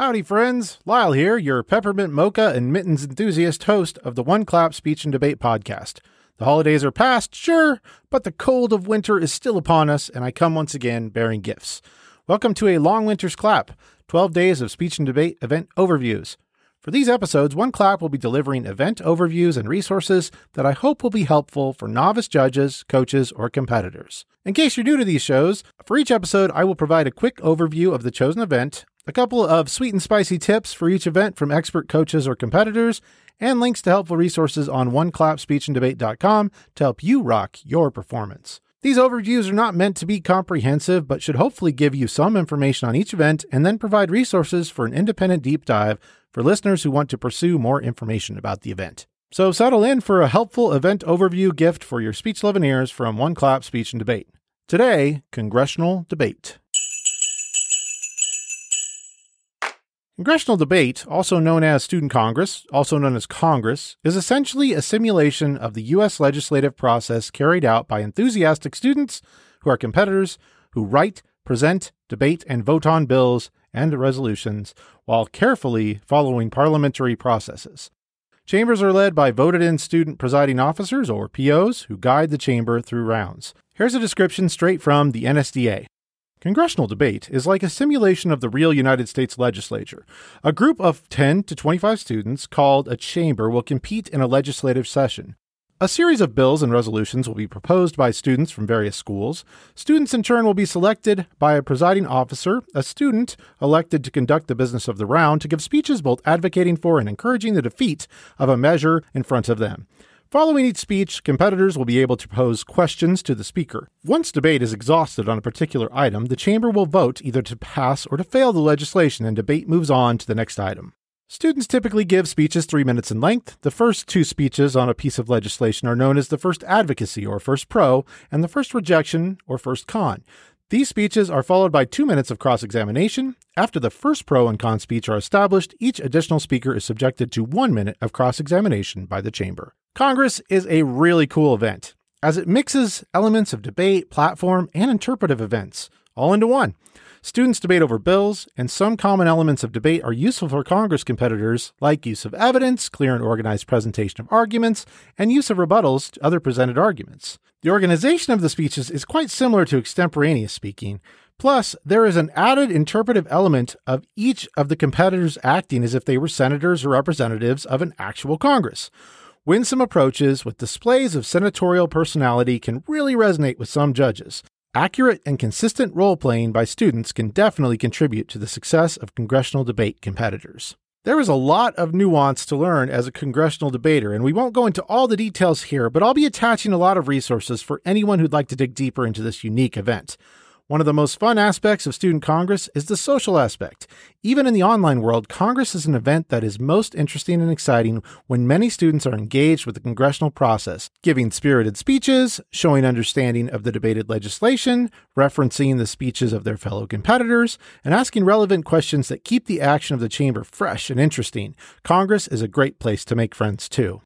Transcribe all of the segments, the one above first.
Howdy, friends. Lyle here, your peppermint mocha and mittens enthusiast host of the One Clap Speech and Debate podcast. The holidays are past, sure, but the cold of winter is still upon us, and I come once again bearing gifts. Welcome to a long winter's clap 12 days of speech and debate event overviews. For these episodes, One Clap will be delivering event overviews and resources that I hope will be helpful for novice judges, coaches, or competitors. In case you're new to these shows, for each episode, I will provide a quick overview of the chosen event, a couple of sweet and spicy tips for each event from expert coaches or competitors, and links to helpful resources on oneclapspeechanddebate.com to help you rock your performance. These overviews are not meant to be comprehensive, but should hopefully give you some information on each event and then provide resources for an independent deep dive for listeners who want to pursue more information about the event. So settle in for a helpful event overview gift for your speech loving ears from One Clap Speech and Debate. Today, congressional debate. Congressional debate, also known as Student Congress, also known as Congress, is essentially a simulation of the U.S. legislative process carried out by enthusiastic students who are competitors who write, present, debate, and vote on bills and resolutions while carefully following parliamentary processes. Chambers are led by voted in student presiding officers, or POs, who guide the chamber through rounds. Here's a description straight from the NSDA. Congressional debate is like a simulation of the real United States legislature. A group of 10 to 25 students, called a chamber, will compete in a legislative session. A series of bills and resolutions will be proposed by students from various schools. Students, in turn, will be selected by a presiding officer, a student elected to conduct the business of the round, to give speeches both advocating for and encouraging the defeat of a measure in front of them. Following each speech, competitors will be able to pose questions to the speaker. Once debate is exhausted on a particular item, the chamber will vote either to pass or to fail the legislation, and debate moves on to the next item. Students typically give speeches three minutes in length. The first two speeches on a piece of legislation are known as the first advocacy or first pro, and the first rejection or first con. These speeches are followed by two minutes of cross examination. After the first pro and con speech are established, each additional speaker is subjected to one minute of cross examination by the chamber. Congress is a really cool event, as it mixes elements of debate, platform, and interpretive events all into one. Students debate over bills, and some common elements of debate are useful for Congress competitors, like use of evidence, clear and organized presentation of arguments, and use of rebuttals to other presented arguments. The organization of the speeches is quite similar to extemporaneous speaking. Plus, there is an added interpretive element of each of the competitors acting as if they were senators or representatives of an actual Congress. Winsome approaches with displays of senatorial personality can really resonate with some judges. Accurate and consistent role playing by students can definitely contribute to the success of congressional debate competitors. There is a lot of nuance to learn as a congressional debater, and we won't go into all the details here, but I'll be attaching a lot of resources for anyone who'd like to dig deeper into this unique event. One of the most fun aspects of Student Congress is the social aspect. Even in the online world, Congress is an event that is most interesting and exciting when many students are engaged with the congressional process, giving spirited speeches, showing understanding of the debated legislation, referencing the speeches of their fellow competitors, and asking relevant questions that keep the action of the chamber fresh and interesting. Congress is a great place to make friends too.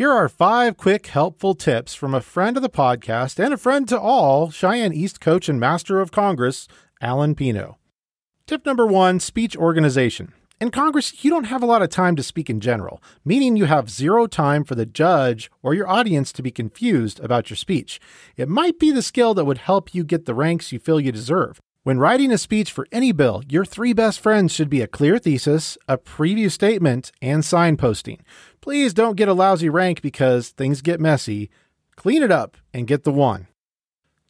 Here are five quick, helpful tips from a friend of the podcast and a friend to all, Cheyenne East coach and master of Congress, Alan Pino. Tip number one speech organization. In Congress, you don't have a lot of time to speak in general, meaning you have zero time for the judge or your audience to be confused about your speech. It might be the skill that would help you get the ranks you feel you deserve. When writing a speech for any bill, your three best friends should be a clear thesis, a preview statement, and signposting. Please don't get a lousy rank because things get messy. Clean it up and get the one.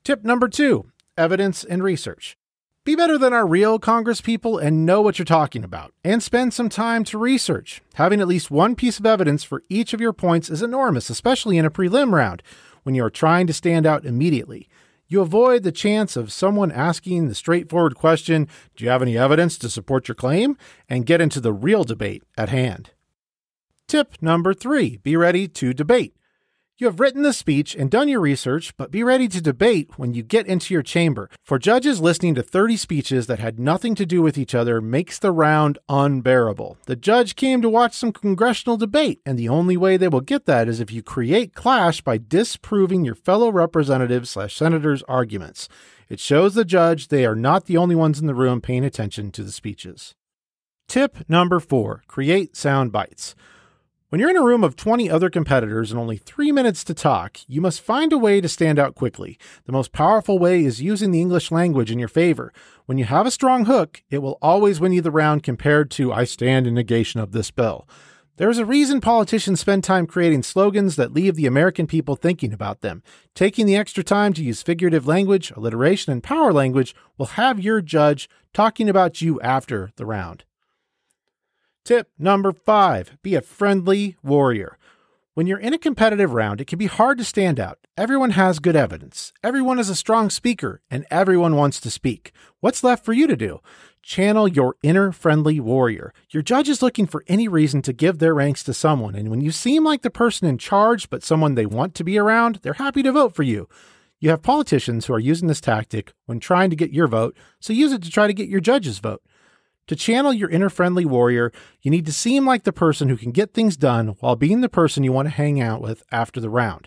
Tip number two evidence and research. Be better than our real Congress people and know what you're talking about, and spend some time to research. Having at least one piece of evidence for each of your points is enormous, especially in a prelim round when you are trying to stand out immediately. You avoid the chance of someone asking the straightforward question, Do you have any evidence to support your claim? and get into the real debate at hand. Tip number three be ready to debate. You have written the speech and done your research, but be ready to debate when you get into your chamber. For judges, listening to 30 speeches that had nothing to do with each other makes the round unbearable. The judge came to watch some congressional debate, and the only way they will get that is if you create clash by disproving your fellow representatives slash senators' arguments. It shows the judge they are not the only ones in the room paying attention to the speeches. Tip number four create sound bites. When you're in a room of 20 other competitors and only three minutes to talk, you must find a way to stand out quickly. The most powerful way is using the English language in your favor. When you have a strong hook, it will always win you the round compared to I stand in negation of this bill. There's a reason politicians spend time creating slogans that leave the American people thinking about them. Taking the extra time to use figurative language, alliteration, and power language will have your judge talking about you after the round. Tip number five be a friendly warrior. When you're in a competitive round, it can be hard to stand out. Everyone has good evidence, everyone is a strong speaker, and everyone wants to speak. What's left for you to do? Channel your inner friendly warrior. Your judge is looking for any reason to give their ranks to someone, and when you seem like the person in charge but someone they want to be around, they're happy to vote for you. You have politicians who are using this tactic when trying to get your vote, so use it to try to get your judge's vote. To channel your inner friendly warrior, you need to seem like the person who can get things done while being the person you want to hang out with after the round.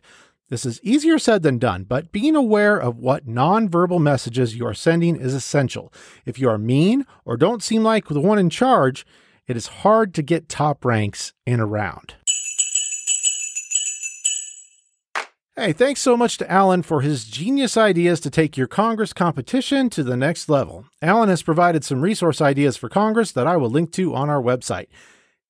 This is easier said than done, but being aware of what nonverbal messages you are sending is essential. If you are mean or don't seem like the one in charge, it is hard to get top ranks in a round. Hey, thanks so much to Alan for his genius ideas to take your Congress competition to the next level. Alan has provided some resource ideas for Congress that I will link to on our website.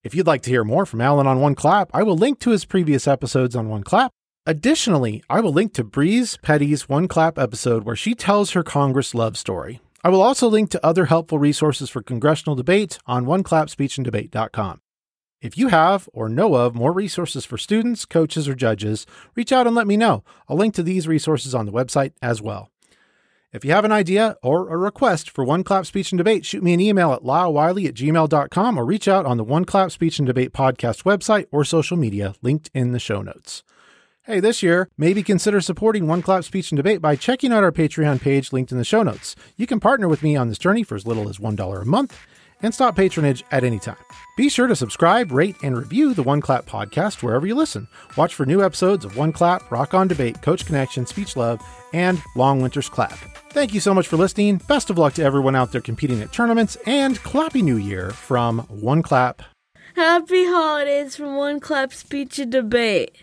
If you'd like to hear more from Alan on One Clap, I will link to his previous episodes on One Clap. Additionally, I will link to Breeze Petty's One Clap episode where she tells her Congress love story. I will also link to other helpful resources for congressional debate on oneclapspeechanddebate.com. If you have or know of more resources for students, coaches, or judges, reach out and let me know. I'll link to these resources on the website as well. If you have an idea or a request for One Clap Speech and Debate, shoot me an email at lylewiley at gmail.com or reach out on the One Clap Speech and Debate podcast website or social media linked in the show notes. Hey, this year, maybe consider supporting One Clap Speech and Debate by checking out our Patreon page linked in the show notes. You can partner with me on this journey for as little as $1 a month and stop patronage at any time. Be sure to subscribe, rate, and review the One Clap podcast wherever you listen. Watch for new episodes of One Clap, Rock On Debate, Coach Connection, Speech Love, and Long Winter's Clap. Thank you so much for listening. Best of luck to everyone out there competing at tournaments, and Clappy New Year from One Clap. Happy holidays from One Clap Speech and Debate.